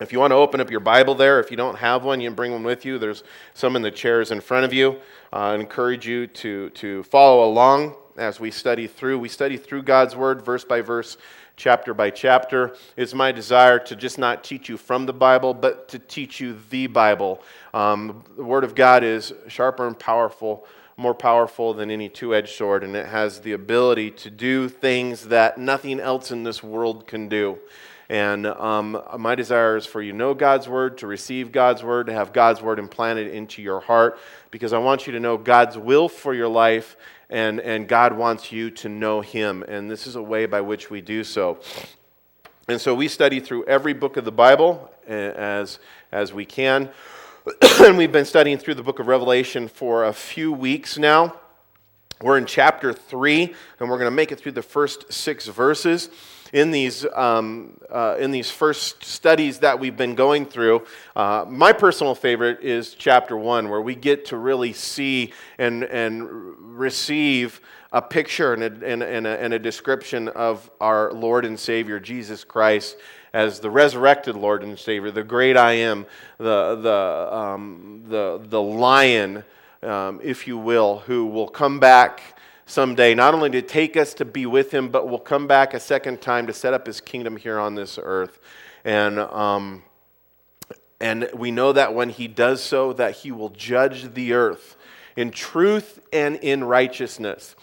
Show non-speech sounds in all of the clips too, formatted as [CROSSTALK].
If you want to open up your Bible there, if you don't have one, you can bring one with you. There's some in the chairs in front of you. Uh, I encourage you to, to follow along as we study through. We study through God's Word, verse by verse, chapter by chapter. It's my desire to just not teach you from the Bible, but to teach you the Bible. Um, the Word of God is sharper and powerful, more powerful than any two edged sword, and it has the ability to do things that nothing else in this world can do. And um, my desire is for you to know God's word, to receive God's word, to have God's word implanted into your heart, because I want you to know God's will for your life, and, and God wants you to know Him. And this is a way by which we do so. And so we study through every book of the Bible as, as we can. [CLEARS THROAT] and we've been studying through the book of Revelation for a few weeks now. We're in chapter 3, and we're going to make it through the first six verses in these, um, uh, in these first studies that we've been going through. Uh, my personal favorite is chapter one, where we get to really see and, and receive a picture and a, and, and, a, and a description of our Lord and Savior, Jesus Christ as the resurrected Lord and Savior, the great I am, the, the, um, the, the lion, um, if you will, who will come back someday, not only to take us to be with him, but will come back a second time to set up his kingdom here on this earth. And, um, and we know that when he does so, that he will judge the earth in truth and in righteousness.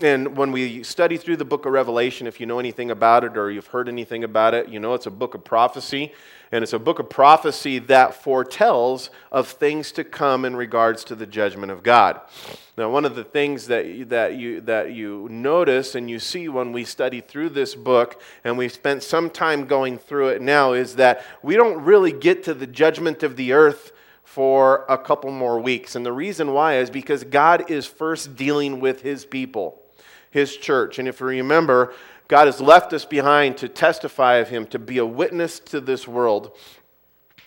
And when we study through the book of Revelation, if you know anything about it or you've heard anything about it, you know it's a book of prophecy. And it's a book of prophecy that foretells of things to come in regards to the judgment of God. Now, one of the things that, that, you, that you notice and you see when we study through this book, and we've spent some time going through it now, is that we don't really get to the judgment of the earth for a couple more weeks. And the reason why is because God is first dealing with his people his church. And if you remember, God has left us behind to testify of him, to be a witness to this world.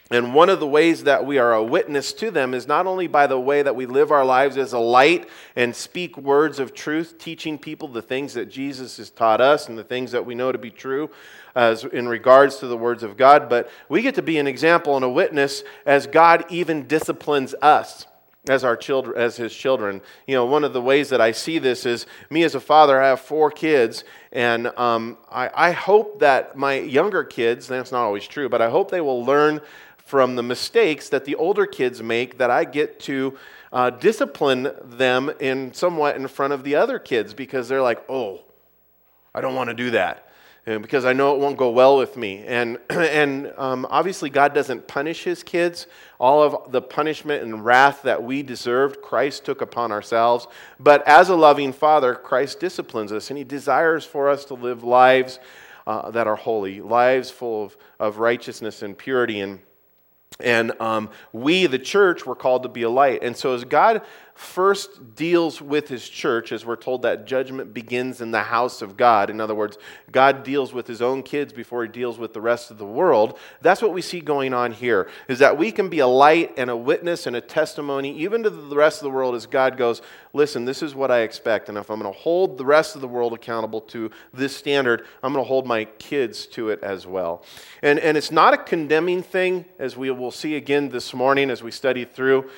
And one of the ways that we are a witness to them is not only by the way that we live our lives as a light and speak words of truth, teaching people the things that Jesus has taught us and the things that we know to be true as in regards to the words of God, but we get to be an example and a witness as God even disciplines us as our children as his children. You know one of the ways that i see this is me as a father i have four kids and um, I, I hope that my younger kids that's not always true but i hope they will learn from the mistakes that the older kids make that i get to uh, discipline them in somewhat in front of the other kids because they're like oh i don't want to do that because I know it won't go well with me. And, [CLEARS THROAT] and um, obviously, God doesn't punish his kids. All of the punishment and wrath that we deserved, Christ took upon ourselves. But as a loving father, Christ disciplines us, and he desires for us to live lives uh, that are holy, lives full of, of righteousness and purity. And, and um, we, the church, were called to be a light. And so, as God first deals with his church, as we're told that judgment begins in the house of God. In other words, God deals with his own kids before he deals with the rest of the world. That's what we see going on here, is that we can be a light and a witness and a testimony, even to the rest of the world, as God goes, listen, this is what I expect. And if I'm going to hold the rest of the world accountable to this standard, I'm going to hold my kids to it as well. And, and it's not a condemning thing, as we will see again this morning as we study through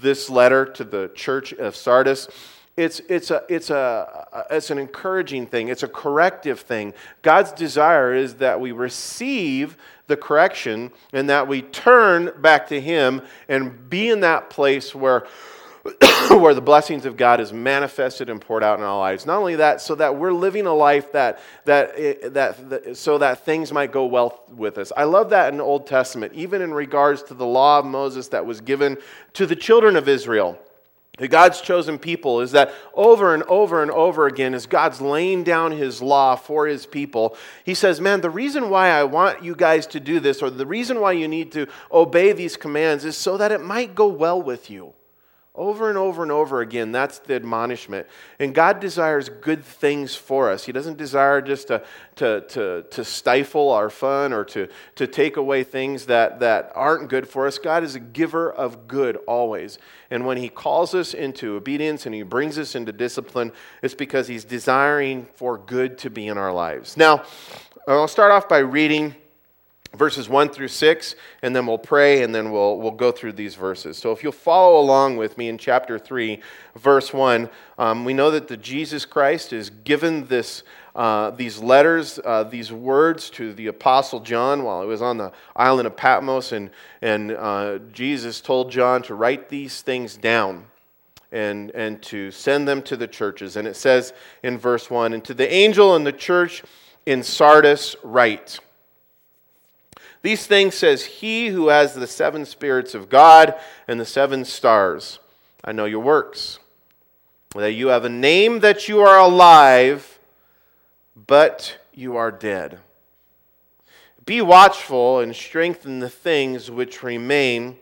this letter to the church of Sardis, it's, it's, a, it's, a, it's an encouraging thing, it's a corrective thing. God's desire is that we receive the correction and that we turn back to Him and be in that place where. [COUGHS] where the blessings of God is manifested and poured out in our lives. Not only that, so that we're living a life that, that, eh, that, that, so that things might go well with us. I love that in the Old Testament, even in regards to the law of Moses that was given to the children of Israel. God's chosen people is that over and over and over again, as God's laying down his law for his people, he says, Man, the reason why I want you guys to do this, or the reason why you need to obey these commands, is so that it might go well with you. Over and over and over again, that's the admonishment. And God desires good things for us. He doesn't desire just to, to, to, to stifle our fun or to, to take away things that, that aren't good for us. God is a giver of good always. And when He calls us into obedience and He brings us into discipline, it's because He's desiring for good to be in our lives. Now, I'll start off by reading verses 1 through 6, and then we'll pray, and then we'll, we'll go through these verses. So if you'll follow along with me in chapter 3, verse 1, um, we know that the Jesus Christ is given this, uh, these letters, uh, these words to the Apostle John while he was on the island of Patmos, and, and uh, Jesus told John to write these things down. And, and to send them to the churches. And it says in verse 1 And to the angel in the church in Sardis, write. These things says he who has the seven spirits of God and the seven stars. I know your works. That you have a name that you are alive, but you are dead. Be watchful and strengthen the things which remain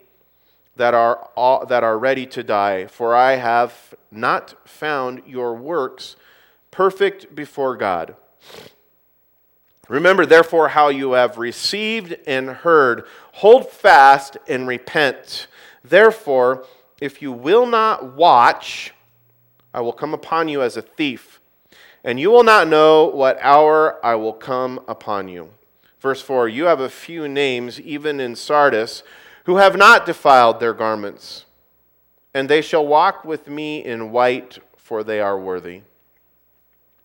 that are, all, that are ready to die, for I have not found your works perfect before God. Remember, therefore, how you have received and heard. Hold fast and repent. Therefore, if you will not watch, I will come upon you as a thief, and you will not know what hour I will come upon you. Verse 4 You have a few names, even in Sardis, who have not defiled their garments, and they shall walk with me in white, for they are worthy.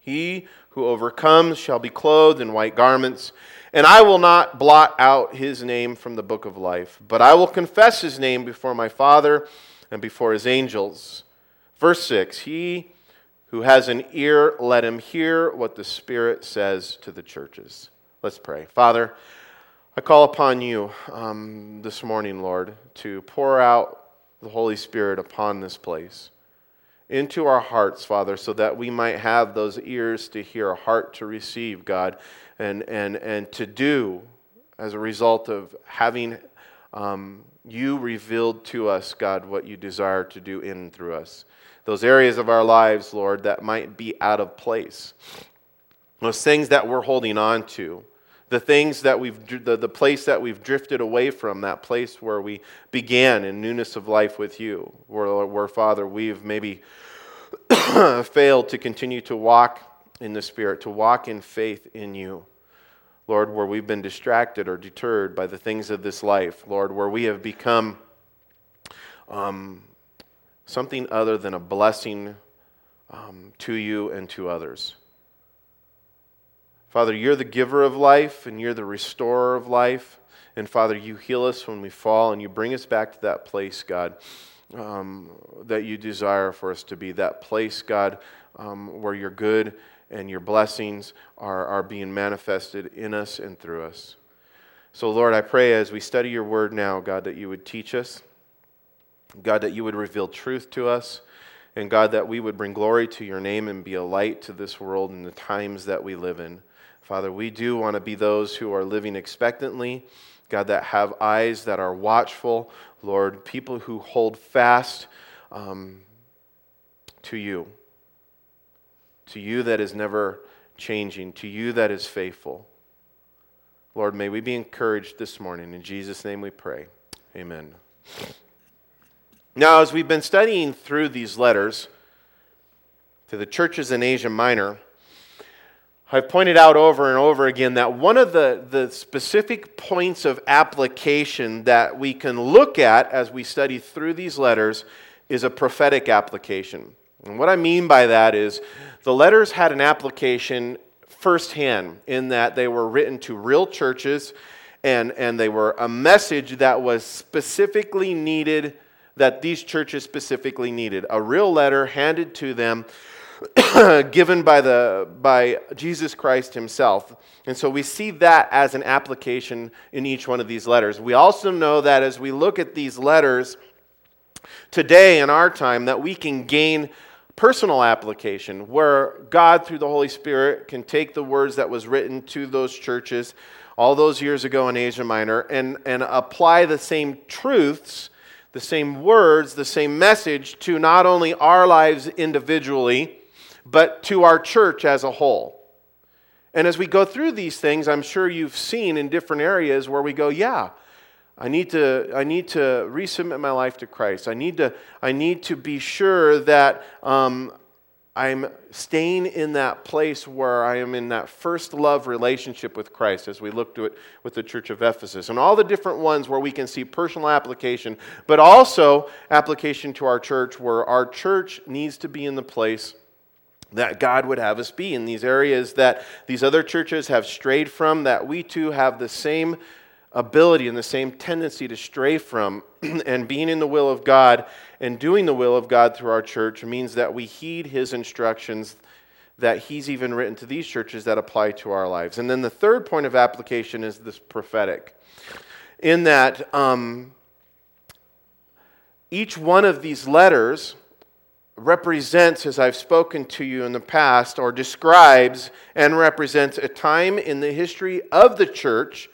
He who overcomes shall be clothed in white garments, and I will not blot out his name from the book of life, but I will confess his name before my Father and before his angels. Verse 6 He who has an ear, let him hear what the Spirit says to the churches. Let's pray. Father, I call upon you um, this morning, Lord, to pour out the Holy Spirit upon this place into our hearts, Father, so that we might have those ears to hear, a heart to receive, God, and, and, and to do as a result of having um, you revealed to us, God, what you desire to do in and through us. Those areas of our lives, Lord, that might be out of place. Those things that we're holding on to the things that we've the, the place that we've drifted away from that place where we began in newness of life with you. Where, where father we've maybe [COUGHS] failed to continue to walk in the spirit to walk in faith in you. Lord where we've been distracted or deterred by the things of this life. Lord where we have become um, something other than a blessing um, to you and to others Father, you're the giver of life and you're the restorer of life. And Father, you heal us when we fall and you bring us back to that place, God, um, that you desire for us to be. That place, God, um, where your good and your blessings are, are being manifested in us and through us. So, Lord, I pray as we study your word now, God, that you would teach us, God, that you would reveal truth to us, and God, that we would bring glory to your name and be a light to this world in the times that we live in. Father, we do want to be those who are living expectantly, God, that have eyes that are watchful, Lord, people who hold fast um, to you, to you that is never changing, to you that is faithful. Lord, may we be encouraged this morning. In Jesus' name we pray. Amen. Now, as we've been studying through these letters to the churches in Asia Minor, I've pointed out over and over again that one of the, the specific points of application that we can look at as we study through these letters is a prophetic application. And what I mean by that is the letters had an application firsthand in that they were written to real churches and, and they were a message that was specifically needed, that these churches specifically needed. A real letter handed to them [COUGHS] given by, the, by Jesus Christ himself. And so we see that as an application in each one of these letters. We also know that as we look at these letters today in our time, that we can gain personal application where God, through the Holy Spirit, can take the words that was written to those churches all those years ago in Asia Minor and, and apply the same truths, the same words, the same message to not only our lives individually but to our church as a whole. And as we go through these things, I'm sure you've seen in different areas where we go, yeah, I need to, I need to resubmit my life to Christ. I need to, I need to be sure that um, I'm staying in that place where I am in that first love relationship with Christ as we look to it with the church of Ephesus and all the different ones where we can see personal application, but also application to our church where our church needs to be in the place that God would have us be in these areas that these other churches have strayed from, that we too have the same ability and the same tendency to stray from. [CLEARS THROAT] and being in the will of God and doing the will of God through our church means that we heed his instructions that he's even written to these churches that apply to our lives. And then the third point of application is this prophetic. In that um, each one of these letters represents, as I've spoken to you in the past, or describes and represents a time in the history of the church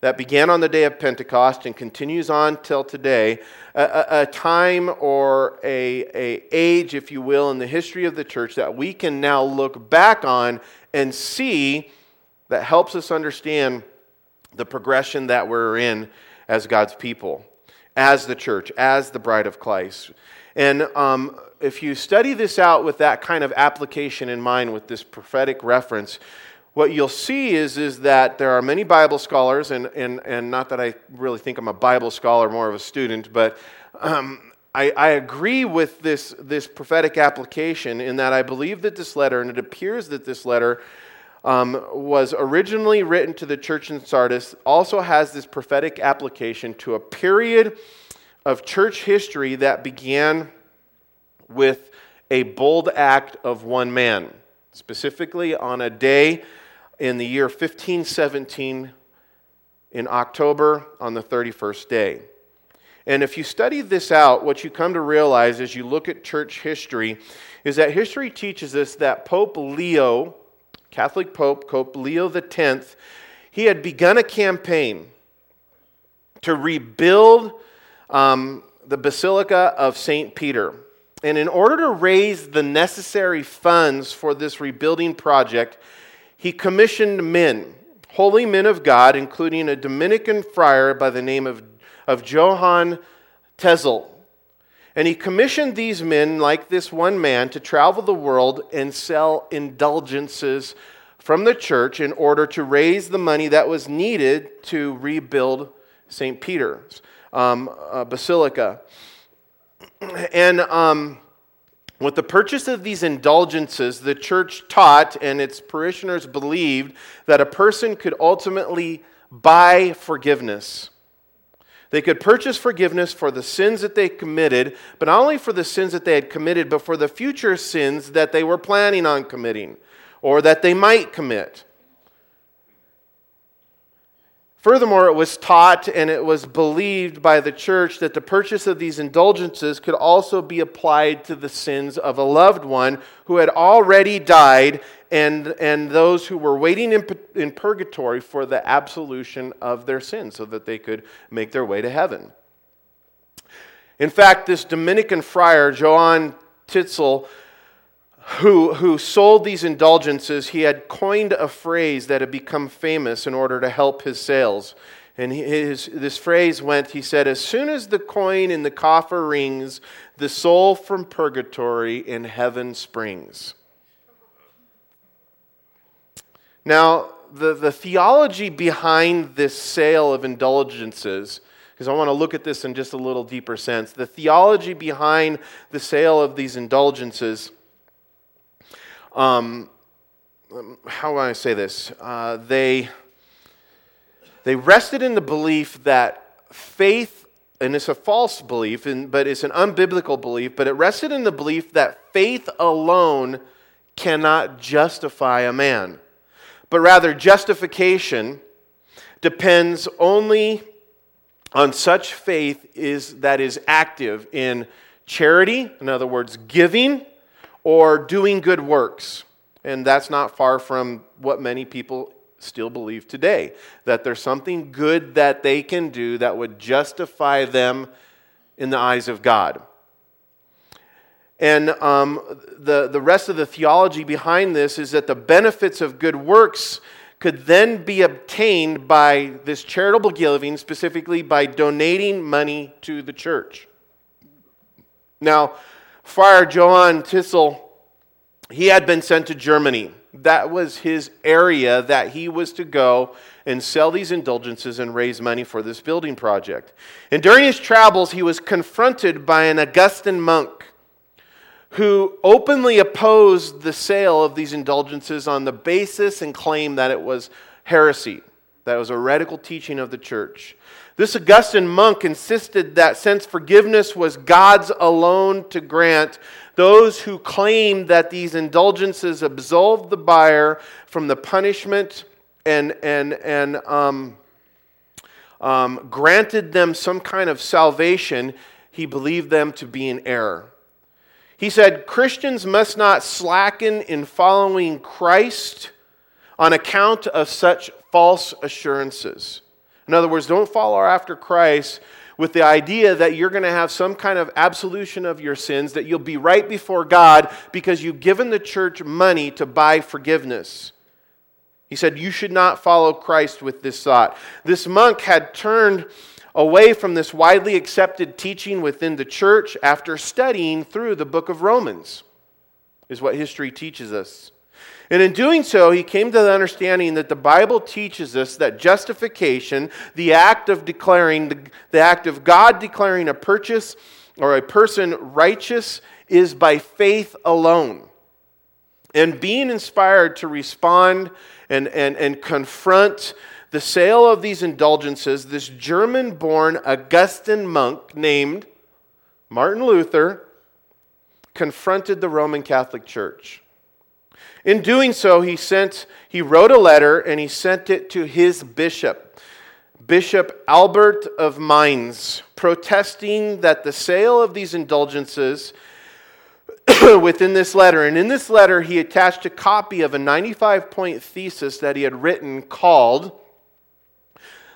that began on the day of Pentecost and continues on till today, a, a, a, time or a, a age, if you will, in the history of the church that we can now look back on and see that helps us understand the progression that we're in as God's people, as the church, as the bride of Christ. And um, if you study this out with that kind of application in mind, with this prophetic reference, what you'll see is, is that there are many Bible scholars, and, and, and not that I really think I'm a Bible scholar, more of a student, but um, I, I, agree with this, this prophetic application in that I believe that this letter, and it appears that this letter um, was originally written to the church in Sardis, also has this prophetic application to a period of church history that began with a bold act of one man, specifically on a day in the year 1517 in October on the 31st day. And if you study this out, what you come to realize as you look at church history is that history teaches us that Pope Leo, Catholic Pope, Pope Leo X, he had begun a campaign to rebuild um, the Basilica of St. Peter. And in order to raise the necessary funds for this rebuilding project, he commissioned men, holy men of God, including a Dominican friar by the name of, of Johann Tetzel. And he commissioned these men, like this one man, to travel the world and sell indulgences from the church in order to raise the money that was needed to rebuild St. Peter's um, uh, Basilica. And um, with the purchase of these indulgences, the church taught and its parishioners believed that a person could ultimately buy forgiveness. They could purchase forgiveness for the sins that they committed, but not only for the sins that they had committed, but for the future sins that they were planning on committing or that they might commit. Furthermore, it was taught and it was believed by the church that the purchase of these indulgences could also be applied to the sins of a loved one who had already died and, and those who were waiting in, in purgatory for the absolution of their sins so that they could make their way to heaven. In fact, this Dominican friar, Johann Tetzel, who, who sold these indulgences, he had coined a phrase that had become famous in order to help his sales. And his, this phrase went, he said, As soon as the coin in the coffer rings, the soul from purgatory in heaven springs. Now, the, the theology behind this sale of indulgences, because I want to look at this in just a little deeper sense, the theology behind the sale of these indulgences um, how do I say this? Uh, they, they rested in the belief that faith, and it's a false belief, and, but it's an unbiblical belief, but it rested in the belief that faith alone cannot justify a man, but rather justification depends only on such faith is, that is active in charity, in other words, giving or doing good works. And that's not far from what many people still believe today that there's something good that they can do that would justify them in the eyes of God. And um, the, the rest of the theology behind this is that the benefits of good works could then be obtained by this charitable giving, specifically by donating money to the church. Now, Friar Johann Tetzel he had been sent to Germany. That was his area that he was to go and sell these indulgences and raise money for this building project. And during his travels, he was confronted by an Augustan monk who openly opposed the sale of these indulgences on the basis and claim that it was heresy, that it was a heretical teaching of the church. This Augustan monk insisted that since forgiveness was God's alone to grant, those who claimed that these indulgences absolved the buyer from the punishment and, and, and um, um, granted them some kind of salvation, he believed them to be in error. He said Christians must not slacken in following Christ on account of such false assurances. In other words, don't follow after Christ with the idea that you're going to have some kind of absolution of your sins, that you'll be right before God because you've given the church money to buy forgiveness. He said, You should not follow Christ with this thought. This monk had turned away from this widely accepted teaching within the church after studying through the book of Romans, is what history teaches us. And in doing so, he came to the understanding that the Bible teaches us that justification, the act of declaring, the, the act of God declaring a purchase or a person righteous, is by faith alone. And being inspired to respond and, and, and confront the sale of these indulgences, this German born Augustan monk named Martin Luther confronted the Roman Catholic Church. In doing so, he sent he wrote a letter and he sent it to his bishop, Bishop Albert of Mainz, protesting that the sale of these indulgences [COUGHS] within this letter. And in this letter, he attached a copy of a 95 point thesis that he had written called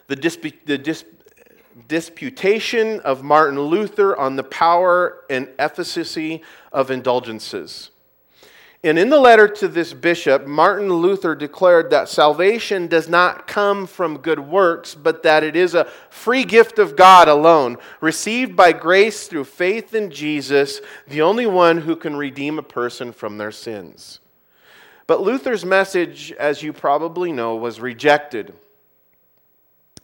The, Disp- the Dis- Disputation of Martin Luther on the Power and Efficacy of Indulgences. And in the letter to this bishop, Martin Luther declared that salvation does not come from good works, but that it is a free gift of God alone, received by grace through faith in Jesus, the only one who can redeem a person from their sins. But Luther's message, as you probably know, was rejected.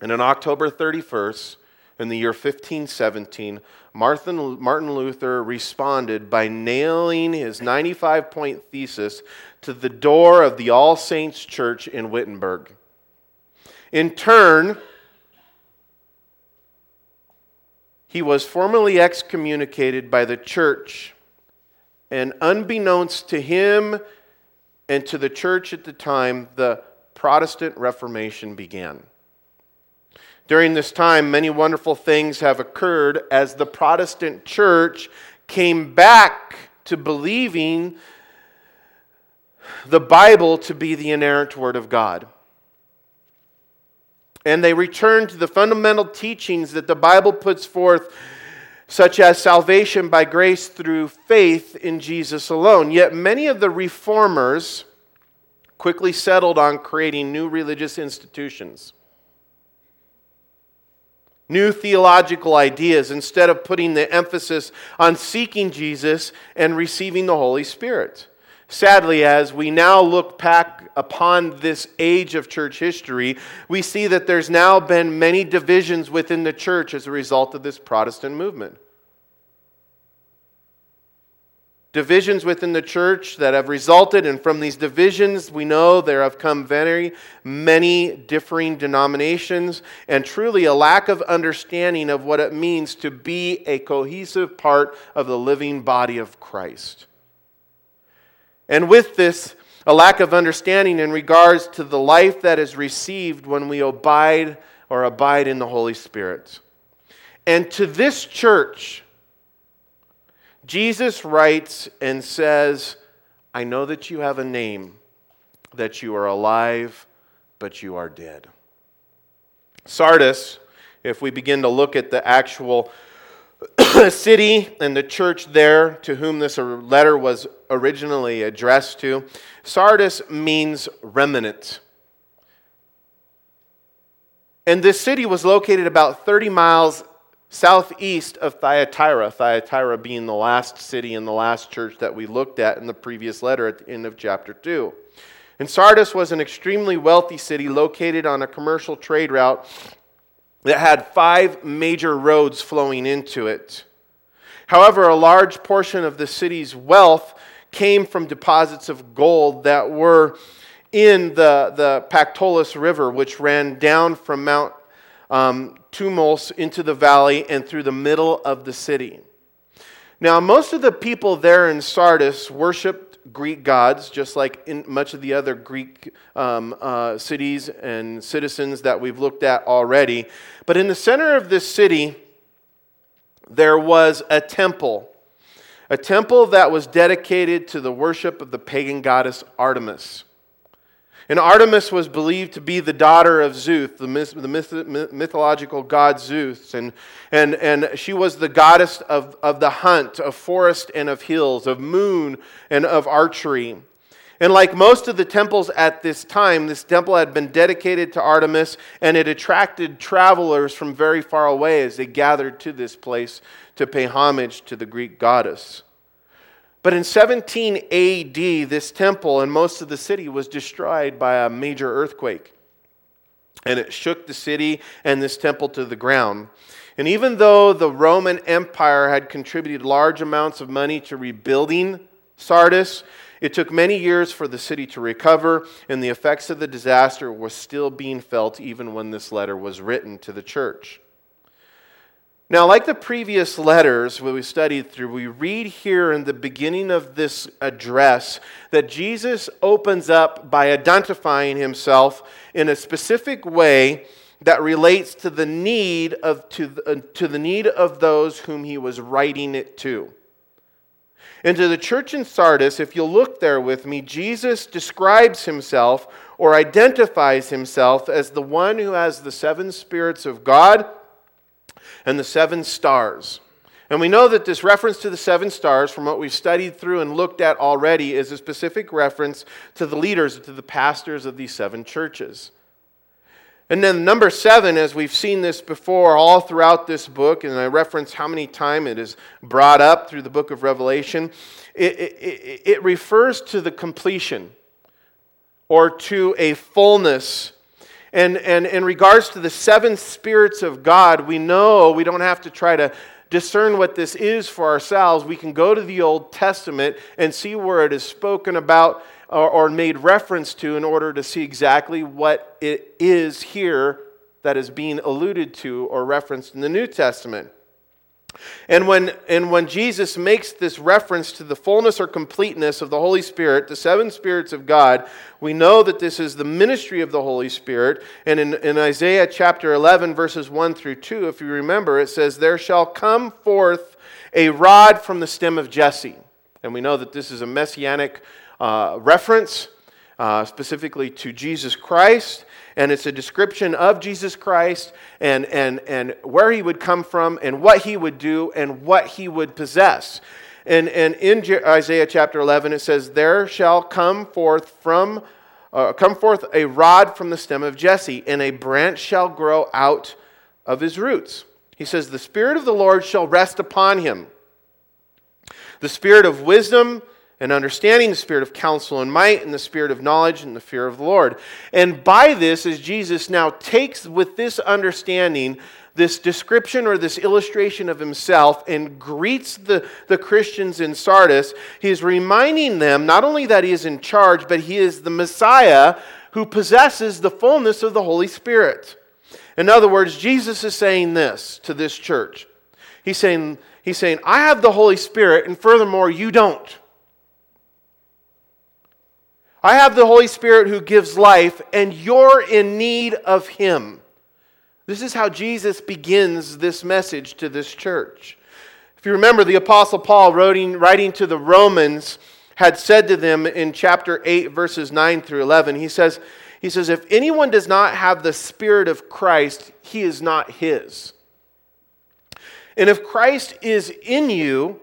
And on October 31st, in the year 1517, Martin, Martin Luther responded by nailing his 95 point thesis to the door of the All Saints Church in Wittenberg. In turn, he was formally excommunicated by the church, and unbeknownst to him and to the church at the time, the Protestant Reformation began. During this time, many wonderful things have occurred as the Protestant church came back to believing the Bible to be the inerrant Word of God. And they returned to the fundamental teachings that the Bible puts forth, such as salvation by grace through faith in Jesus alone. Yet many of the reformers quickly settled on creating new religious institutions new theological ideas instead of putting the emphasis on seeking Jesus and receiving the Holy Spirit. Sadly, as we now look back upon this age of church history, we see that there's now been many divisions within the church as a result of this Protestant movement. Divisions within the church that have resulted, and from these divisions, we know there have come very many differing denominations, and truly a lack of understanding of what it means to be a cohesive part of the living body of Christ. And with this, a lack of understanding in regards to the life that is received when we abide or abide in the Holy Spirit. And to this church, Jesus writes and says, I know that you have a name, that you are alive, but you are dead. Sardis, if we begin to look at the actual [COUGHS] city and the church there to whom this letter was originally addressed to, Sardis means remnant. And this city was located about 30 miles southeast of Thyatira, Thyatira being the last city and the last church that we looked at in the previous letter at the end of chapter 2. And Sardis was an extremely wealthy city located on a commercial trade route that had five major roads flowing into it. However, a large portion of the city's wealth came from deposits of gold that were in the, the Pactolus River, which ran down from Mount um, Tumulus into the valley and through the middle of the city. Now, most of the people there in Sardis worshiped Greek gods, just like in much of the other Greek um, uh, cities and citizens that we've looked at already. But in the center of this city, there was a temple, a temple that was dedicated to the worship of the pagan goddess Artemis. And Artemis was believed to be the daughter of Zeus, the, myth, the myth, mythological god Zeus. And, and, and she was the goddess of, of the hunt, of forest and of hills, of moon and of archery. And like most of the temples at this time, this temple had been dedicated to Artemis and it attracted travelers from very far away as they gathered to this place to pay homage to the Greek goddess. But in 17 AD, this temple and most of the city was destroyed by a major earthquake. And it shook the city and this temple to the ground. And even though the Roman Empire had contributed large amounts of money to rebuilding Sardis, it took many years for the city to recover, and the effects of the disaster were still being felt even when this letter was written to the church. Now, like the previous letters we studied through, we read here in the beginning of this address that Jesus opens up by identifying himself in a specific way that relates to the need of, to, uh, to the need of those whom he was writing it to. And to the church in Sardis, if you'll look there with me, Jesus describes himself or identifies himself as the one who has the seven spirits of God and the seven stars. And we know that this reference to the seven stars, from what we've studied through and looked at already, is a specific reference to the leaders, to the pastors of these seven churches. And then number seven, as we've seen this before all throughout this book, and I reference how many times it is brought up through the book of Revelation, it, it, it refers to the completion or to a fullness and, and in regards to the seven spirits of God, we know we don't have to try to discern what this is for ourselves. We can go to the Old Testament and see where it is spoken about or, or made reference to in order to see exactly what it is here that is being alluded to or referenced in the New Testament. And when, and when Jesus makes this reference to the fullness or completeness of the Holy Spirit, the seven spirits of God, we know that this is the ministry of the Holy Spirit. And in, in Isaiah chapter 11, verses 1 through 2, if you remember, it says, There shall come forth a rod from the stem of Jesse. And we know that this is a messianic uh, reference, uh, specifically to Jesus Christ and it's a description of Jesus Christ and, and, and where he would come from and what he would do and what he would possess. And, and in Isaiah chapter 11, it says, There shall come forth from uh, come forth a rod from the stem of Jesse, and a branch shall grow out of his roots. He says, The Spirit of the Lord shall rest upon him. The Spirit of wisdom and understanding, the spirit of counsel and might, and the spirit of knowledge and the fear of the Lord. And by this, as Jesus now takes with this understanding, this description or this illustration of himself and greets the, the Christians in Sardis, he is reminding them not only that he is in charge, but he is the Messiah who possesses the fullness of the Holy Spirit. In other words, Jesus is saying this to this church. He's saying, he's saying, I have the Holy Spirit, and furthermore, you don't. I have the Holy Spirit who gives life, and you're in need of Him. This is how Jesus begins this message to this church. If you remember, the Apostle Paul, writing, writing to the Romans, had said to them in chapter 8, verses 9 through 11, he says, he says, If anyone does not have the Spirit of Christ, he is not his. And if Christ is in you,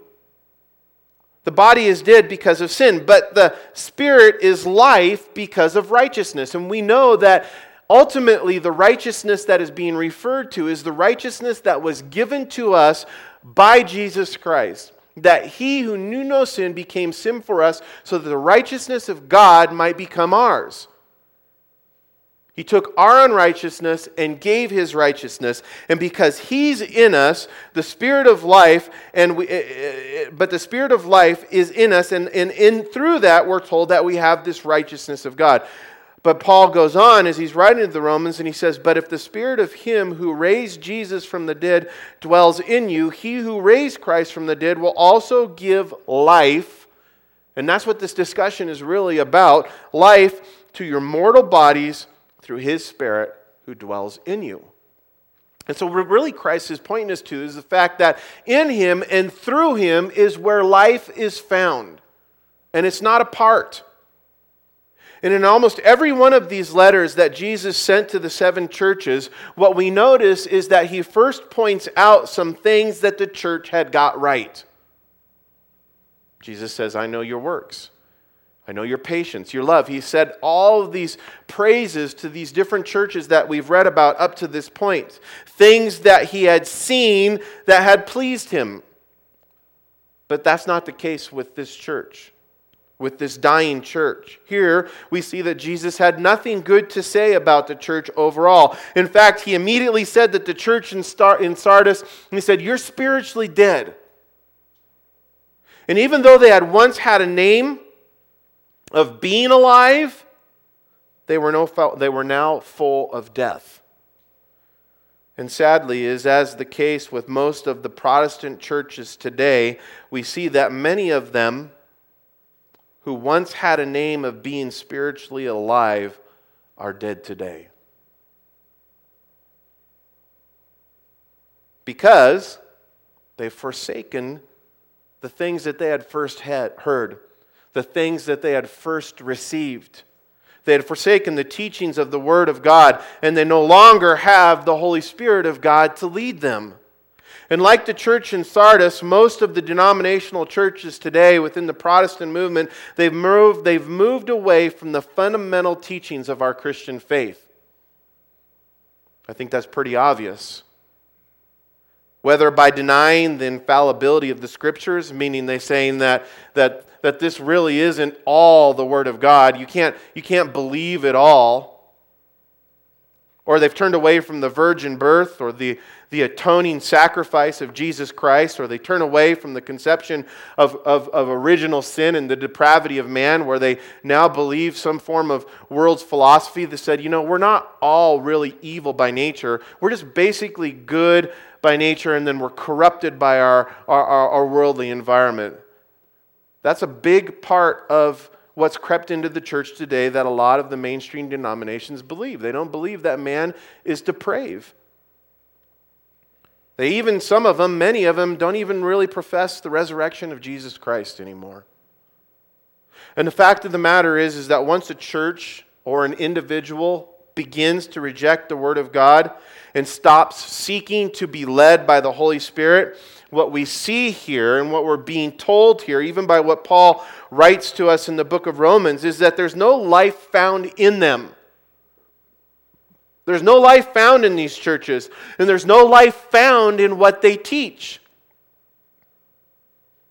the body is dead because of sin, but the spirit is life because of righteousness. And we know that ultimately the righteousness that is being referred to is the righteousness that was given to us by Jesus Christ. That he who knew no sin became sin for us so that the righteousness of God might become ours. He took our unrighteousness and gave his righteousness. And because he's in us, the spirit of life, and we, eh, eh, eh, but the spirit of life is in us, and, and in, through that, we're told that we have this righteousness of God. But Paul goes on as he's writing to the Romans, and he says, But if the spirit of him who raised Jesus from the dead dwells in you, he who raised Christ from the dead will also give life. And that's what this discussion is really about life to your mortal bodies through his Spirit who dwells in you. And so, what really Christ is pointing us to is the fact that in him and through him is where life is found. And it's not apart. And in almost every one of these letters that Jesus sent to the seven churches, what we notice is that he first points out some things that the church had got right. Jesus says, I know your works. I know your patience, your love. He said all of these praises to these different churches that we've read about up to this point. Things that he had seen that had pleased him. But that's not the case with this church, with this dying church. Here we see that Jesus had nothing good to say about the church overall. In fact, he immediately said that the church in, Sardis, he said, You're spiritually dead. And even though they had once had a name, of being alive, they were, no, they were now full of death. And sadly, is as the case with most of the Protestant churches today, we see that many of them who once had a name of being spiritually alive are dead today. Because they've forsaken the things that they had first heard the things that they had first received. They had forsaken the teachings of the Word of God, and they no longer have the Holy Spirit of God to lead them. And like the church in Sardis, most of the denominational churches today within the Protestant movement, they've moved, they've moved away from the fundamental teachings of our Christian faith. I think that's pretty obvious whether by denying the infallibility of the scriptures, meaning they saying that, that, that this really isn't all the Word of God, you can't, you can't believe it all, or they've turned away from the virgin birth or the, the atoning sacrifice of Jesus Christ, or they turn away from the conception of, of, of original sin and the depravity of man, where they now believe some form of world's philosophy that said, you know, we're not all really evil by nature, we're just basically good by nature and then we're corrupted by our, our, our, worldly environment. That's a big part of what's crept into the church today that a lot of the mainstream denominations believe. They don't believe that man is depraved. They even, some of them, many of them, don't even really profess the resurrection of Jesus Christ anymore. And the fact of the matter is, is that once a church or an individual begins to reject the Word of God and stops seeking to be led by the Holy Spirit, what we see here and what we're being told here, even by what Paul writes to us in the book of Romans, is that there's no life found in them. There's no life found in these churches, and there's no life found in what they teach.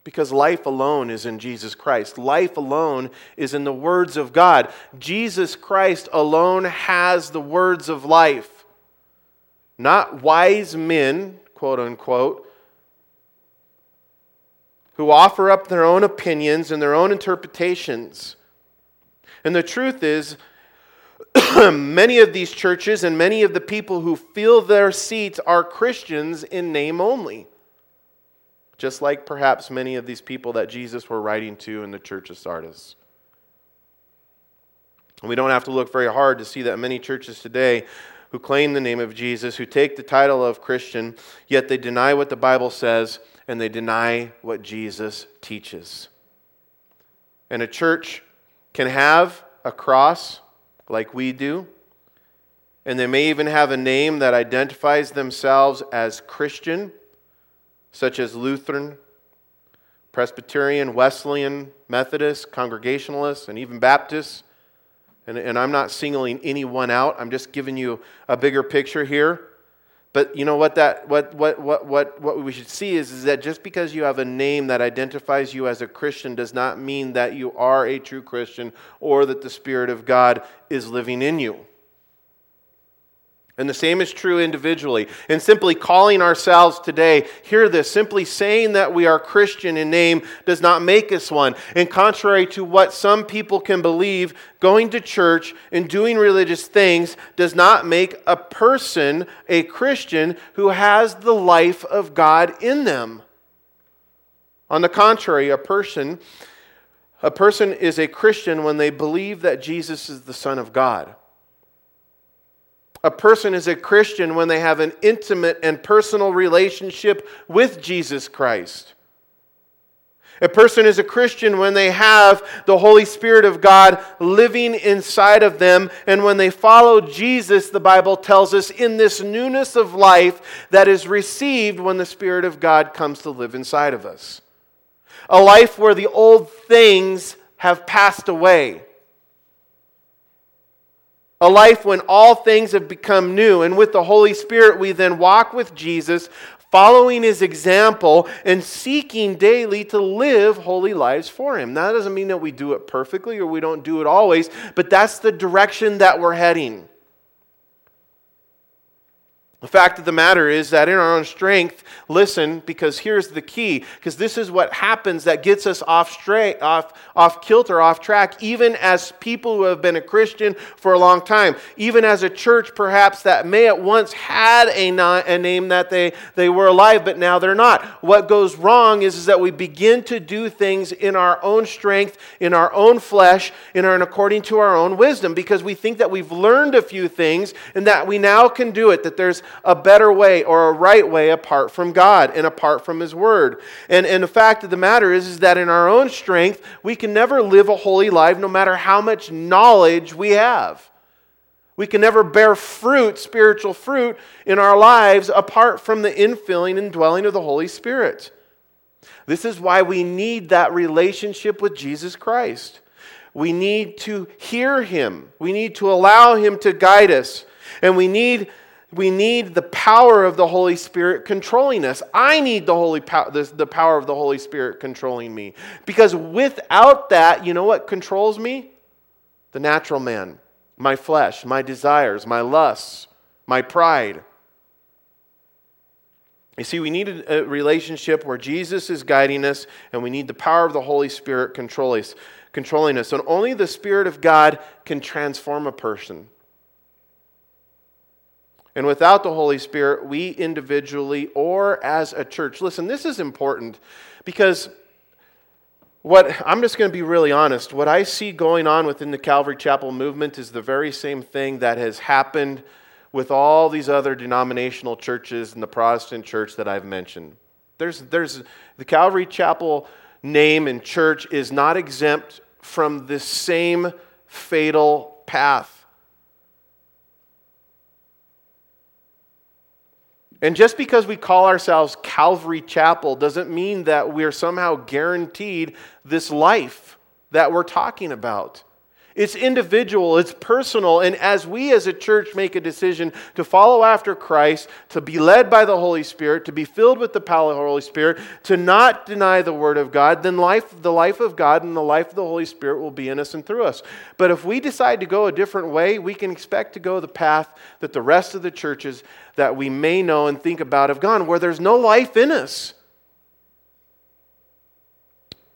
Because life alone is in Jesus Christ. Life alone is in the words of God. Jesus Christ alone has the words of life. Not wise men, quote unquote, who offer up their own opinions and their own interpretations. And the truth is, [CLEARS THROAT] many of these churches and many of the people who fill their seats are Christians in name only just like perhaps many of these people that Jesus were writing to in the church of Sardis. And we don't have to look very hard to see that many churches today who claim the name of Jesus, who take the title of Christian, yet they deny what the Bible says and they deny what Jesus teaches. And a church can have a cross like we do, and they may even have a name that identifies themselves as Christian such as Lutheran, Presbyterian, Wesleyan, Methodist, Congregationalist, and even Baptist. And, and I'm not singling anyone out, I'm just giving you a bigger picture here. But you know what that what what what what what we should see is, is that just because you have a name that identifies you as a Christian does not mean that you are a true Christian or that the Spirit of God is living in you. And the same is true individually. And simply calling ourselves today, hear this, simply saying that we are Christian in name does not make us one. And contrary to what some people can believe, going to church and doing religious things does not make a person a Christian who has the life of God in them. On the contrary, a person a person is a Christian when they believe that Jesus is the son of God. A person is a Christian when they have an intimate and personal relationship with Jesus Christ. A person is a Christian when they have the Holy Spirit of God living inside of them, and when they follow Jesus, the Bible tells us, in this newness of life that is received when the Spirit of God comes to live inside of us. A life where the old things have passed away a life when all things have become new. And with the Holy Spirit, we then walk with Jesus, following his example and seeking daily to live holy lives for him. Now, that doesn't mean that we do it perfectly or we don't do it always, but that's the direction that we're heading. The fact of the matter is that in our own strength, listen, because here's the key, because this is what happens that gets us off straight, off, off kilter, off track, even as people who have been a Christian for a long time, even as a church perhaps that may at once had a, a name that they, they were alive, but now they're not. What goes wrong is, is that we begin to do things in our own strength, in our own flesh, in our, and according to our own wisdom, because we think that we've learned a few things and that we now can do it, that there's a better way or a right way apart from God and apart from His Word. And, and the fact of the matter is, is that in our own strength, we can never live a holy life no matter how much knowledge we have. We can never bear fruit, spiritual fruit, in our lives apart from the infilling and dwelling of the Holy Spirit. This is why we need that relationship with Jesus Christ. We need to hear Him. We need to allow Him to guide us. And we need we need the power of the Holy Spirit controlling us. I need the, Holy po- the, the power of the Holy Spirit controlling me. Because without that, you know what controls me? The natural man, my flesh, my desires, my lusts, my pride. You see, we need a relationship where Jesus is guiding us, and we need the power of the Holy Spirit control us, controlling us. And only the Spirit of God can transform a person. And without the Holy Spirit, we individually or as a church, listen, this is important because what I'm just going to be really honest. What I see going on within the Calvary Chapel movement is the very same thing that has happened with all these other denominational churches and the Protestant church that I've mentioned. There's, there's the Calvary Chapel name and church is not exempt from this same fatal path. And just because we call ourselves Calvary Chapel doesn't mean that we're somehow guaranteed this life that we're talking about. It's individual, it's personal, and as we as a church make a decision to follow after Christ, to be led by the Holy Spirit, to be filled with the power of the Holy Spirit, to not deny the Word of God, then life, the life of God and the life of the Holy Spirit will be in us and through us. But if we decide to go a different way, we can expect to go the path that the rest of the churches that we may know and think about have gone, where there's no life in us.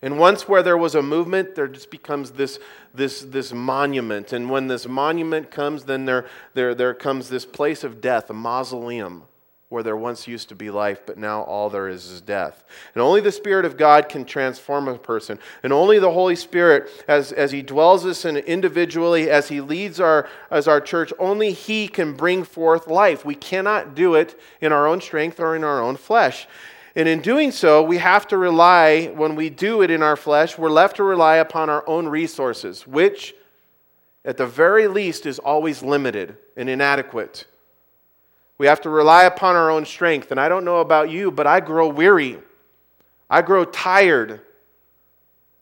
And once where there was a movement, there just becomes this, this, this monument. And when this monument comes, then there, there, there comes this place of death, a mausoleum, where there once used to be life, but now all there is is death. And only the Spirit of God can transform a person. And only the Holy Spirit, as, as He dwells us in individually, as He leads our, as our church, only He can bring forth life. We cannot do it in our own strength or in our own flesh. And in doing so, we have to rely, when we do it in our flesh, we're left to rely upon our own resources, which, at the very least, is always limited and inadequate. We have to rely upon our own strength. And I don't know about you, but I grow weary. I grow tired.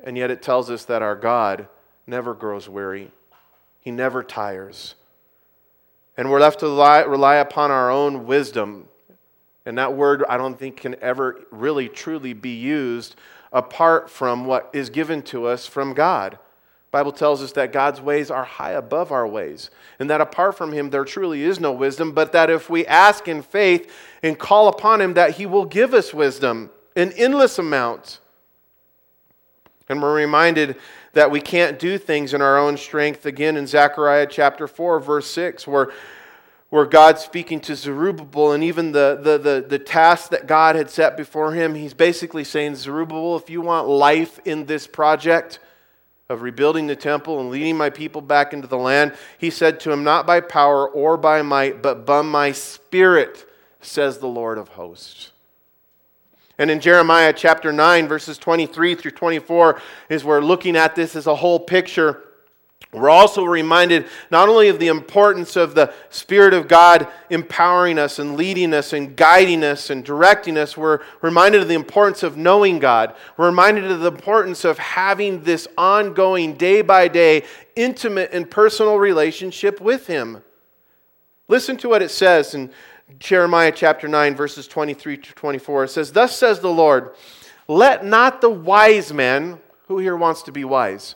And yet it tells us that our God never grows weary. He never tires. And we're left to rely, upon our own wisdom. And that word, I don't think, can ever really truly be used apart from what is given to us from God. Bible tells us that God's ways are high above our ways, and that apart from him there truly is no wisdom, but that if we ask in faith and call upon him that he will give us wisdom, an endless amount. And we're reminded that we can't do things in our own strength again in Zechariah chapter 4 verse 6 where where God's speaking to Zerubbabel and even the, the, the, the task that God had set before him, he's basically saying, Zerubbabel, if you want life in this project, of rebuilding the temple and leading my people back into the land, he said to him, Not by power or by might, but by my spirit, says the Lord of hosts. And in Jeremiah chapter 9, verses 23 through 24, is where looking at this as a whole picture we're also reminded not only of the importance of the Spirit of God empowering us and leading us and guiding us and directing us, we're reminded of the importance of knowing God. We're reminded of the importance of having this ongoing, day by day, intimate and personal relationship with Him. Listen to what it says in Jeremiah chapter 9, verses 23 to 24. It says, Thus says the Lord, let not the wise man, who here wants to be wise?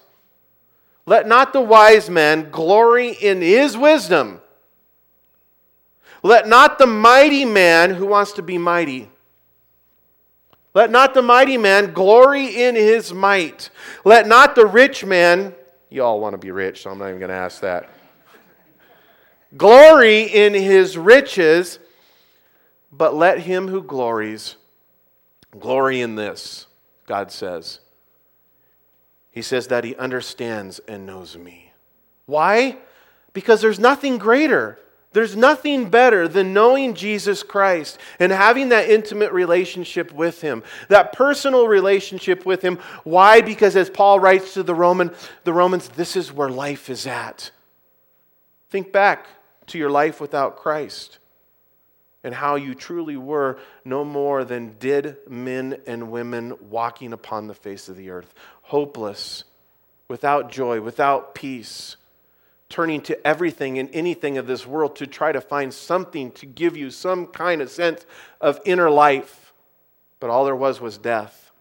Let not the wise man glory in his wisdom. Let not the mighty man who wants to be mighty. Let not the mighty man glory in his might. Let not the rich man, you all want to be rich, so I'm not even going to ask that. Glory in his riches, but let him who glories glory in this, God says he says that he understands and knows me. Why? Because there's nothing greater. There's nothing better than knowing Jesus Christ and having that intimate relationship with him, that personal relationship with him. Why? Because as Paul writes to the Roman, the Romans, this is where life is at. Think back to your life without Christ and how you truly were no more than did men and women walking upon the face of the earth, hopeless, without joy, without peace, turning to everything and anything of this world to try to find something to give you some kind of sense of inner life. But all there was was death.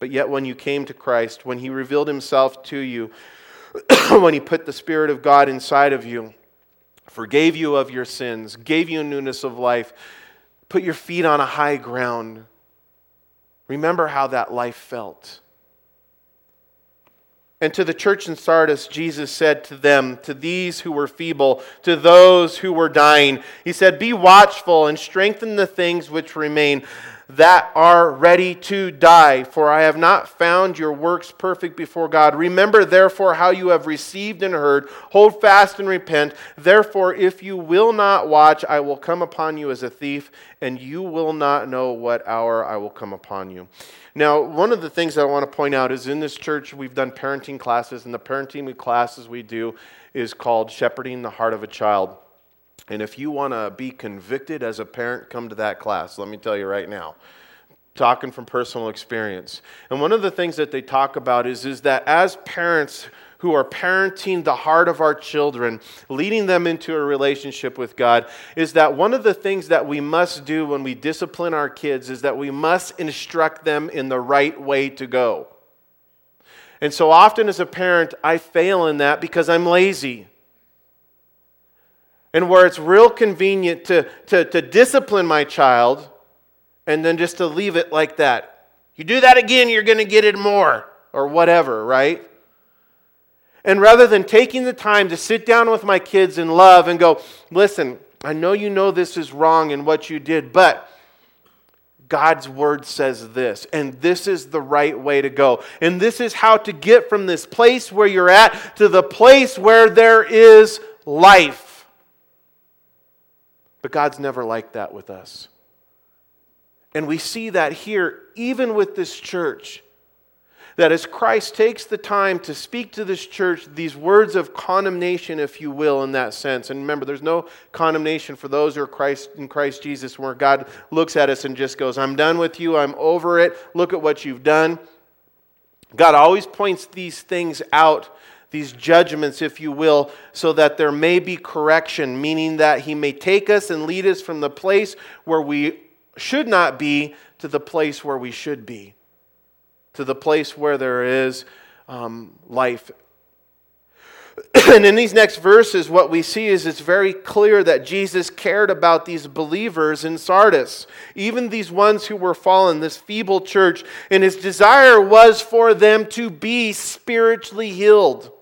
But yet, when you came to Christ, when He revealed Himself to you, [CLEARS THROAT] when He put the Spirit of God inside of you, forgave you of your sins, gave you a newness of life, put your feet on a high ground. Remember how that life felt. And to the church in Sardis, Jesus said to them, to these who were feeble, to those who were dying, He said, Be watchful and strengthen the things which remain that are ready to die, for I have not found your works perfect before God. Remember, therefore, how you have received and heard. Hold fast and repent. Therefore, if you will not watch, I will come upon you as a thief, and you will not know what hour I will come upon you. Now, one of the things that I want to point out is in this church, we've done parenting classes, and the parenting classes we do is called Shepherding the Heart of a Child. And if you want to be convicted as a parent, come to that class. Let me tell you right now. Talking from personal experience. And one of the things that they talk about is, is that as parents who are parenting the heart of our children, leading them into a relationship with God, is that one of the things that we must do when we discipline our kids is that we must instruct them in the right way to go. And so often as a parent, I fail in that because I'm lazy and where it's real convenient to, to, to discipline my child and then just to leave it like that. You do that again, you're going to get it more, or whatever, right? And rather than taking the time to sit down with my kids in love and go, listen, I know you know this is wrong in what you did, but God's word says this, and this is the right way to go. And this is how to get from this place where you're at to the place where there is life. But God's never like that with us. And we see that here, even with this church. That as Christ takes the time to speak to this church, these words of condemnation, if you will, in that sense. And remember, there's no condemnation for those who are Christ in Christ Jesus, where God looks at us and just goes, I'm done with you, I'm over it, look at what you've done. God always points these things out these judgments, if you will, so that there may be correction, meaning that He may take us and lead us from the place where we should not be to the place where we should be, to the place where there is um, life [CLEARS THROAT] and in these next verses, what we see is it's very clear that Jesus cared about these believers in Sardis, even these ones who were fallen, this feeble church, and his desire was for them to be spiritually healed.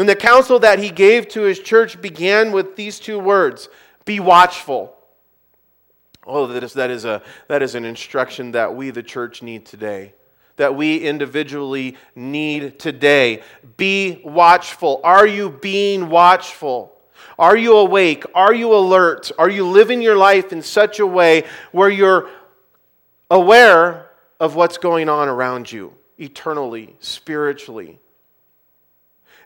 And the counsel that he gave to his church began with these two words be watchful. Oh, that is, that is, a, that is an instruction that we, the church, need today that we individually need today. Be watchful. Are you being watchful? Are you awake? Are you alert? Are you living your life in such a way where you're aware of what's going on around you eternally, spiritually?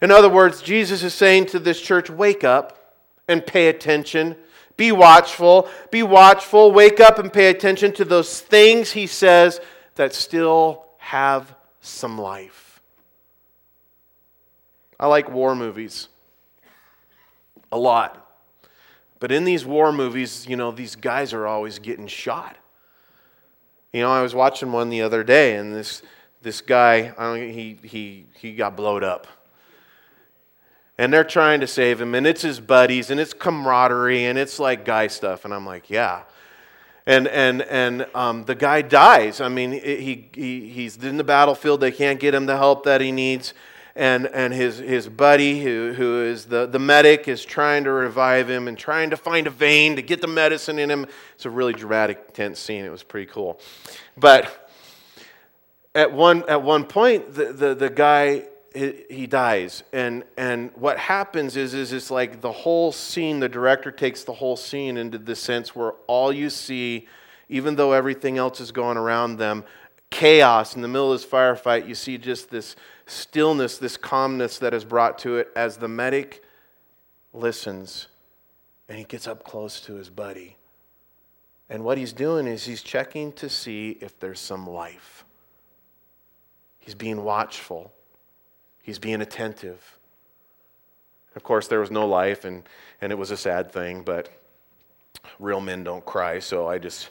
In other words, Jesus is saying to this church, wake up and pay attention. Be watchful. Be watchful. Wake up and pay attention to those things, he says, that still have some life. I like war movies a lot. But in these war movies, you know, these guys are always getting shot. You know, I was watching one the other day, and this, this guy, he, he, he got blowed up. And they're trying to save him, and it's his buddies, and it's camaraderie, and it's like guy stuff. And I'm like, yeah, and and and um, the guy dies. I mean, he, he he's in the battlefield. They can't get him the help that he needs, and and his his buddy, who who is the the medic, is trying to revive him and trying to find a vein to get the medicine in him. It's a really dramatic, tense scene. It was pretty cool, but at one at one point, the the, the guy he dies. And and what happens is is it's like the whole scene the director takes the whole scene into the sense where all you see even though everything else is going around them chaos. In the middle of this firefight you see just this stillness this calmness that is brought to it as the medic listens and he gets up close to his buddy. And what he's doing is he's checking to see if there's some life. He's being watchful He's being attentive. Of course, there was no life, and, and it was a sad thing, but real men don't cry, so I just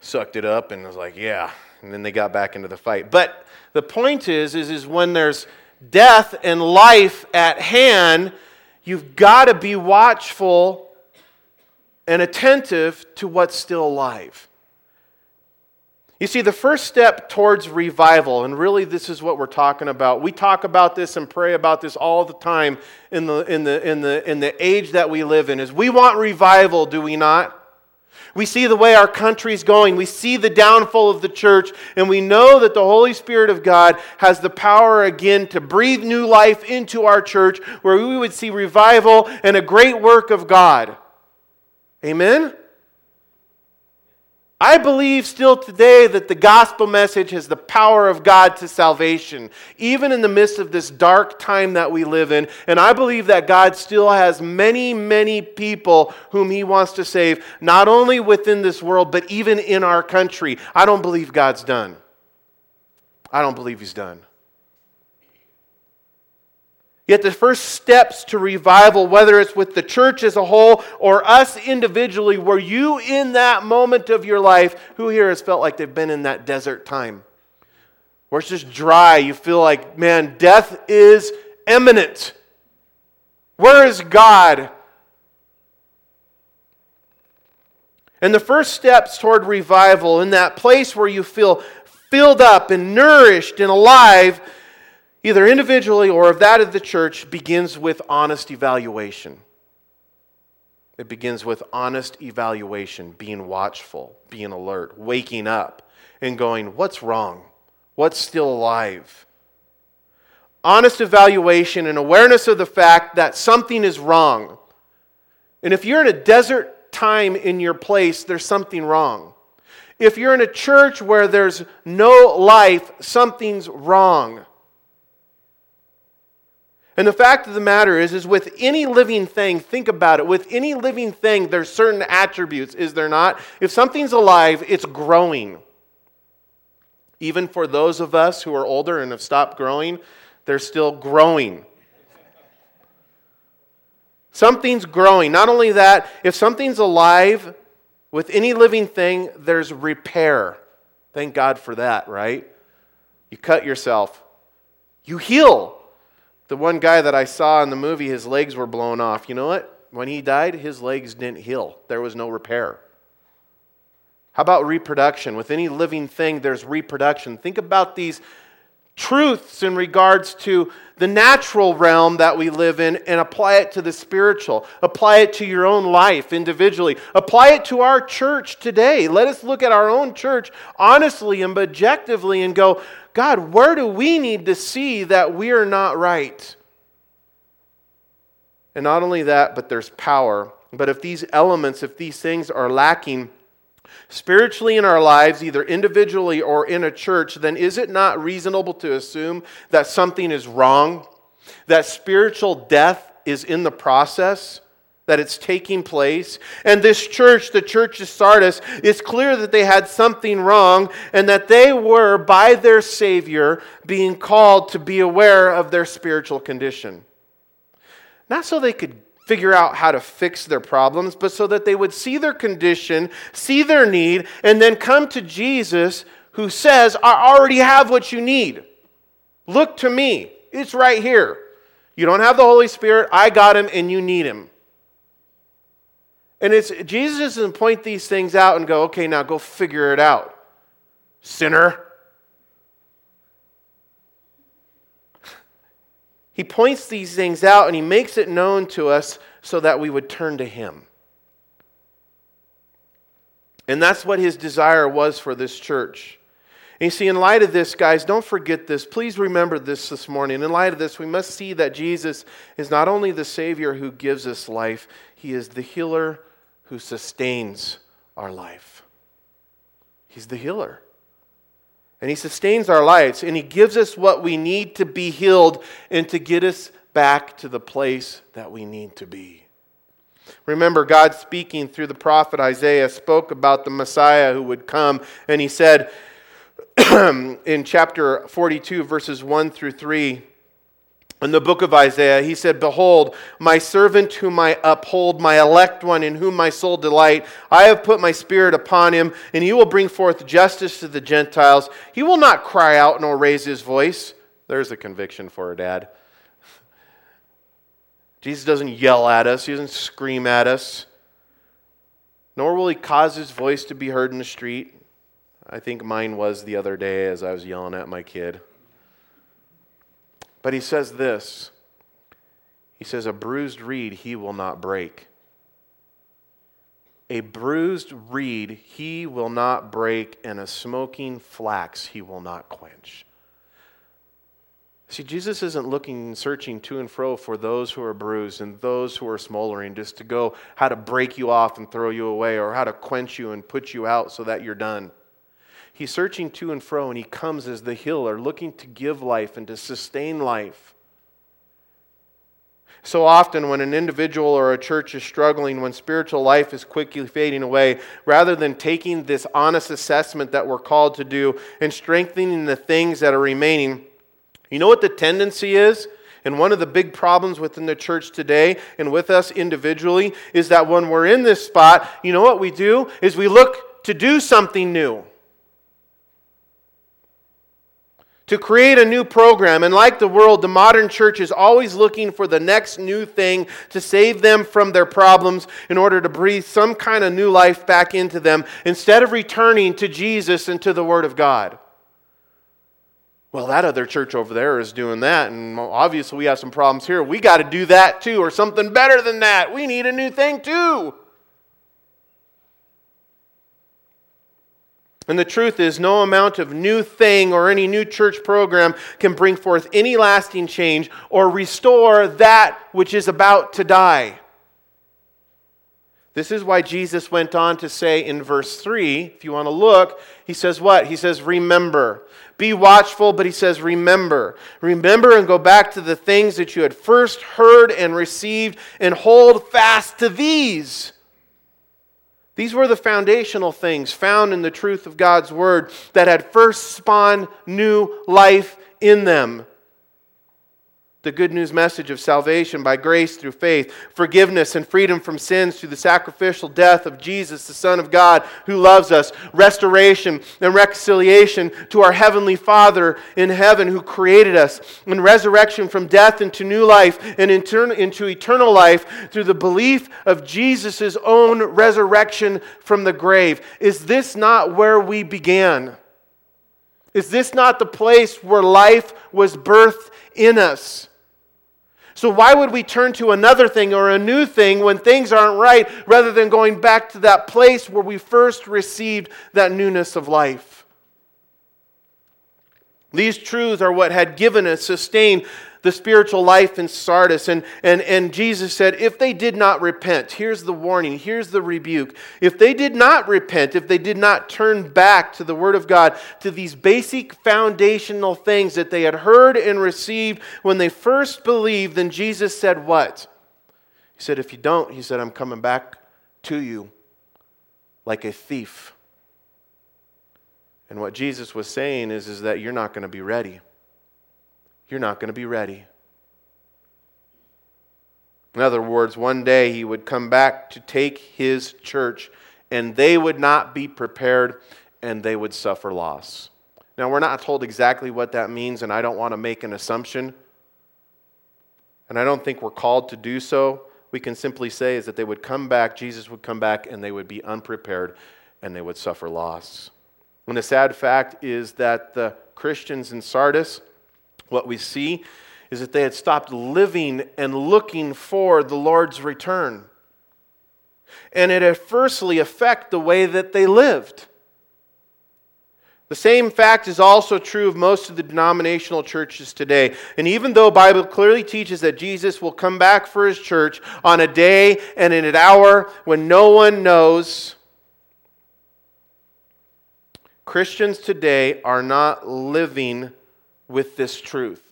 sucked it up and was like, yeah. And then they got back into the fight. But the point is, is, is when there's death and life at hand, you've got to be watchful and attentive to what's still alive. You see, the first step towards revival, and really this is what we're talking about. We talk about this and pray about this all the time in the, in the, in the, in the age that we live in, is we want revival, do we not? We see the way our country's going. We see the downfall of the church, and we know that the Holy Spirit of God has the power again to breathe new life into our church where we would see revival and a great work of God. Amen? I believe still today that the gospel message has the power of God to salvation, even in the midst of this dark time that we live in. And I believe that God still has many, many people whom He wants to save, not only within this world, but even in our country. I don't believe God's done. I don't believe He's done. Yet the first steps to revival, whether it's with the church as a whole or us individually, were you in that moment of your life? Who here has felt like they've been in that desert time? Where it's just dry. You feel like, man, death is imminent. Where is God? And the first steps toward revival, in that place where you feel filled up and nourished and alive, either individually or of that of the church, begins with honest evaluation. It begins with honest evaluation, being watchful, being alert, waking up, and going, What's wrong? What's still alive? Honest evaluation and awareness of the fact that something is wrong. And if you're in a desert time in your place, there's something wrong. If you're in a church where there's no life, something's wrong. And the fact of the matter is, is with any living thing, think about it. With any living thing, there's certain attributes, is there not? If something's alive, it's growing. Even for those of us who are older and have stopped growing, they're still growing. Something's growing. Not only that, if something's alive with any living thing, there's repair. Thank God for that, right? You cut yourself, you heal. The one guy that I saw in the movie, his legs were blown off. You know what? When he died, his legs didn't heal, there was no repair. How about reproduction? With any living thing, there's reproduction. Think about these truths in regards to the natural realm that we live in and apply it to the spiritual. Apply it to your own life individually. Apply it to our church today. Let us look at our own church honestly and objectively and go, God, where do we need to see that we are not right? And not only that, but there's power. But if these elements, if these things are lacking, spiritually in our lives, either individually or in a church, then is it not reasonable to assume that something is wrong? That spiritual death is in the process? That it's taking place. And this church, the church of Sardis, it's clear that they had something wrong and that they were, by their Savior, being called to be aware of their spiritual condition. Not so they could figure out how to fix their problems, but so that they would see their condition, see their need, and then come to Jesus who says, I already have what you need. Look to me. It's right here. You don't have the Holy Spirit. I got him, and you need him. And it's Jesus doesn't point these things out and go, okay, now go figure it out. Sinner. [LAUGHS] He points these things out and he makes it known to us so that we would turn to him. And that's what his desire was for this church. And you see, in light of this, guys, don't forget this. Please remember this this morning. In light of this, we must see that Jesus is not only the Savior who gives us life, He is the healer who sustains our life. He's the healer. And He sustains our lives, and He gives us what we need to be healed and to get us back to the place that we need to be. Remember, God speaking through the prophet Isaiah spoke about the Messiah who would come, and He said [CLEARS THROAT] in chapter 42, verses 1 through 3, in the book of Isaiah, he said, Behold, my servant whom I uphold, my elect one in whom my soul delight. I have put my spirit upon him, and he will bring forth justice to the Gentiles. He will not cry out nor raise his voice. There's a conviction for a dad. [LAUGHS] Jesus doesn't yell at us, he doesn't scream at us, nor will he cause his voice to be heard in the street. I think mine was the other day as I was yelling at my kid. But he says this He says, A bruised reed he will not break. A bruised reed he will not break, and a smoking flax he will not quench. See, Jesus isn't looking, searching to and fro for those who are bruised and those who are smoldering, just to go how to break you off and throw you away or how to quench you and put you out so that you're done. He's searching to and fro, and he comes as the healer, looking to give life and to sustain life. So often, when an individual or a church is struggling, when spiritual life is quickly fading away, rather than taking this honest assessment that we're called to do and strengthening the things that are remaining, you know what the tendency is? And one of the big problems within the church today and with us individually is that when we're in this spot, you know what we do? Is we look to do something new to create a new program. And like the world, the modern church is always looking for the next new thing to save them from their problems in order to breathe some kind of new life back into them instead of returning to Jesus and to the Word of God. Well, that other church over there is doing that, and obviously we have some problems here. We got to do that too, or something better than that. We need a new thing too. And the truth is, no amount of new thing or any new church program can bring forth any lasting change or restore that which is about to die. This is why Jesus went on to say in verse 3, if you want to look, he says what? He says, Remember. Be watchful, but he says, Remember. Remember and go back to the things that you had first heard and received, and hold fast to these. These were the foundational things found in the truth of God's Word that had first spawned new life in them. The good news message of salvation by grace through faith, forgiveness and freedom from sins through the sacrificial death of Jesus, the Son of God, who loves us, restoration and reconciliation to our Heavenly Father in heaven, who created us, and resurrection from death into new life and into eternal life through the belief of Jesus' own resurrection from the grave. Is this not where we began? Is this not the place where life was birthed in us? So, why would we turn to another thing or a new thing when things aren't right rather than going back to that place where we first received that newness of life? These truths are what had given us, sustained the spiritual life in Sardis. And, and, and Jesus said, if they did not repent, here's the warning, here's the rebuke. If they did not repent, if they did not turn back to the Word of God, to these basic foundational things that they had heard and received when they first believed, then Jesus said, What? He said, If you don't, he said, I'm coming back to you like a thief. And what Jesus was saying is, is that you're not going to be ready you're not going to be ready. In other words, one day he would come back to take his church, and they would not be prepared and they would suffer loss. Now, we're not told exactly what that means, and I don't want to make an assumption. And I don't think we're called to do so. We can simply say is that they would come back, Jesus would come back, and they would be unprepared and they would suffer loss. And the sad fact is that the Christians in Sardis, what we see is that they had stopped living and looking for the Lord's return. And it had firstly affect the way that they lived. The same fact is also true of most of the denominational churches today. And even though Bible clearly teaches that Jesus will come back for his church on a day and in an hour when no one knows, Christians today are not living with this truth.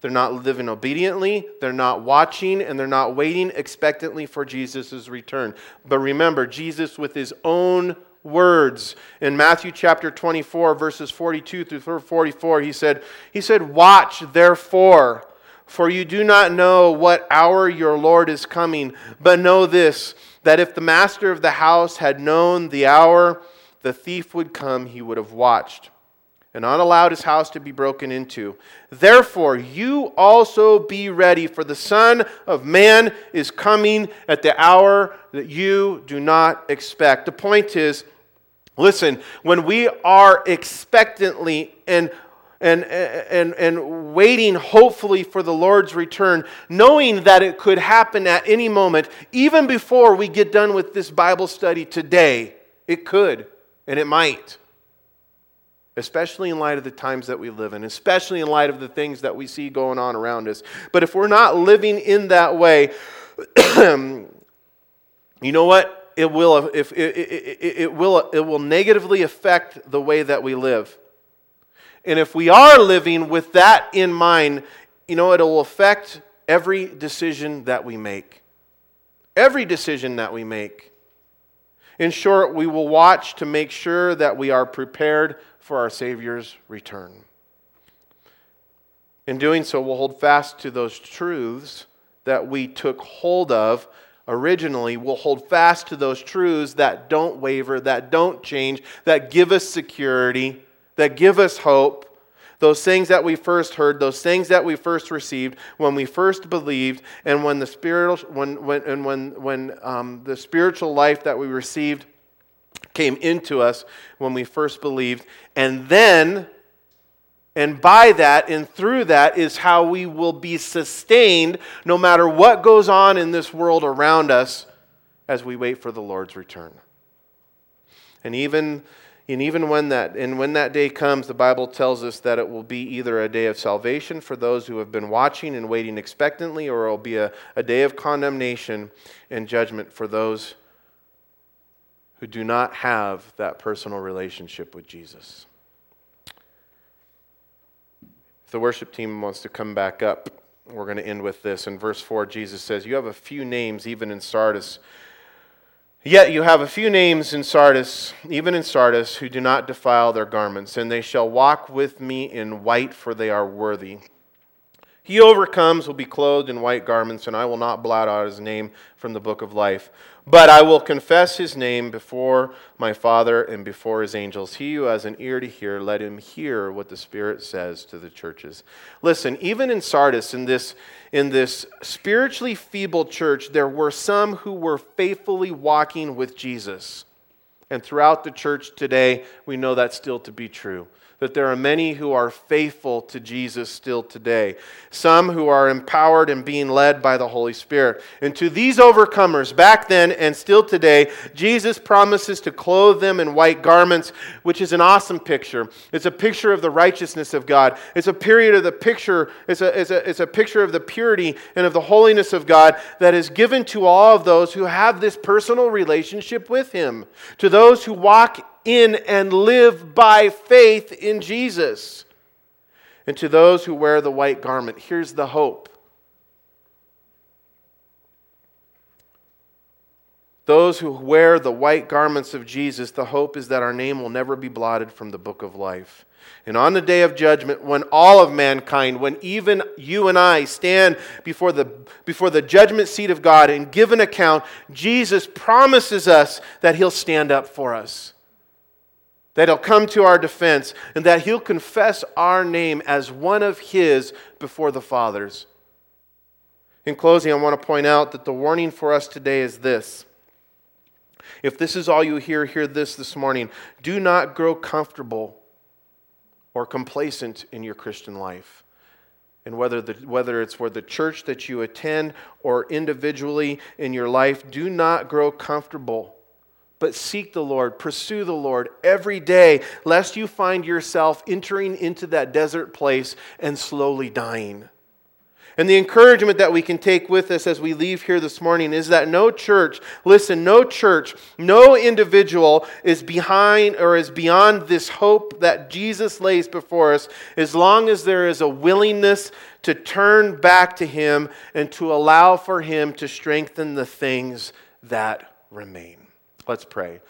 They're not living obediently, they're not watching, and they're not waiting expectantly for Jesus' return. But remember, Jesus, with his own words in Matthew chapter 24, verses 42 through 44, he said, he said, Watch therefore, for you do not know what hour your Lord is coming, but know this, that if the master of the house had known the hour the thief would come, he would have watched and not allowed his house to be broken into. Therefore, you also be ready, for the Son of Man is coming at the hour that you do not expect. The point is, listen, when we are expectantly and and, and, and waiting hopefully for the Lord's return, knowing that it could happen at any moment, even before we get done with this Bible study today. It could, and it might especially in light of the times that we live in, especially in light of the things that we see going on around us. But if we're not living in that way, [CLEARS THROAT] you know what? It will, if, it, it, it, will, it will negatively affect the way that we live. And if we are living with that in mind, you know, it will affect every decision that we make. Every decision that we make. In short, we will watch to make sure that we are prepared for our Savior's return. In doing so, we'll hold fast to those truths that we took hold of originally. We'll hold fast to those truths that don't waver, that don't change, that give us security, that give us hope. Those things that we first heard, those things that we first received when we first believed, and when the spiritual, when, when, and when, when um, the spiritual life that we received came into us when we first believed. And then, and by that and through that, is how we will be sustained no matter what goes on in this world around us as we wait for the Lord's return. And even and even when that and when that day comes, the Bible tells us that it will be either a day of salvation for those who have been watching and waiting expectantly, or it will be a, a day of condemnation and judgment for those who do not have that personal relationship with Jesus. If the worship team wants to come back up, we're going to end with this. In verse 4, Jesus says, You have a few names even in Sardis. Yet you have a few names in Sardis, even in Sardis, who do not defile their garments, and they shall walk with me in white, for they are worthy. He overcomes will be clothed in white garments, and I will not blot out his name from the book of life. But I will confess his name before my Father and before his angels. He who has an ear to hear, let him hear what the Spirit says to the churches. Listen, even in Sardis, in this, in this spiritually feeble church, there were some who were faithfully walking with Jesus. And throughout the church today, we know that still to be true that there are many who are faithful to Jesus still today, some who are empowered and being led by the Holy Spirit. And to these overcomers, back then and still today, Jesus promises to clothe them in white garments, which is an awesome picture. It's a picture of the righteousness of God. It's a period of the picture, it's a, it's a, it's a picture of the purity and of the holiness of God that is given to all of those who have this personal relationship with Him, to those who walk in and live by faith in Jesus. And to those who wear the white garment, here's the hope. Those who wear the white garments of Jesus, the hope is that our name will never be blotted from the book of life. And on the day of judgment, when all of mankind, when even you and I stand before the, before the judgment seat of God and give an account, Jesus promises us that He'll stand up for us that he'll come to our defense, and that he'll confess our name as one of his before the fathers. In closing, I want to point out that the warning for us today is this. If this is all you hear, hear this this morning. Do not grow comfortable or complacent in your Christian life. And whether, the, whether it's for the church that you attend or individually in your life, do not grow comfortable but seek the Lord, pursue the Lord every day, lest you find yourself entering into that desert place and slowly dying. And the encouragement that we can take with us as we leave here this morning is that no church, listen, no church, no individual is behind or is beyond this hope that Jesus lays before us as long as there is a willingness to turn back to Him and to allow for Him to strengthen the things that remain. Let's pray.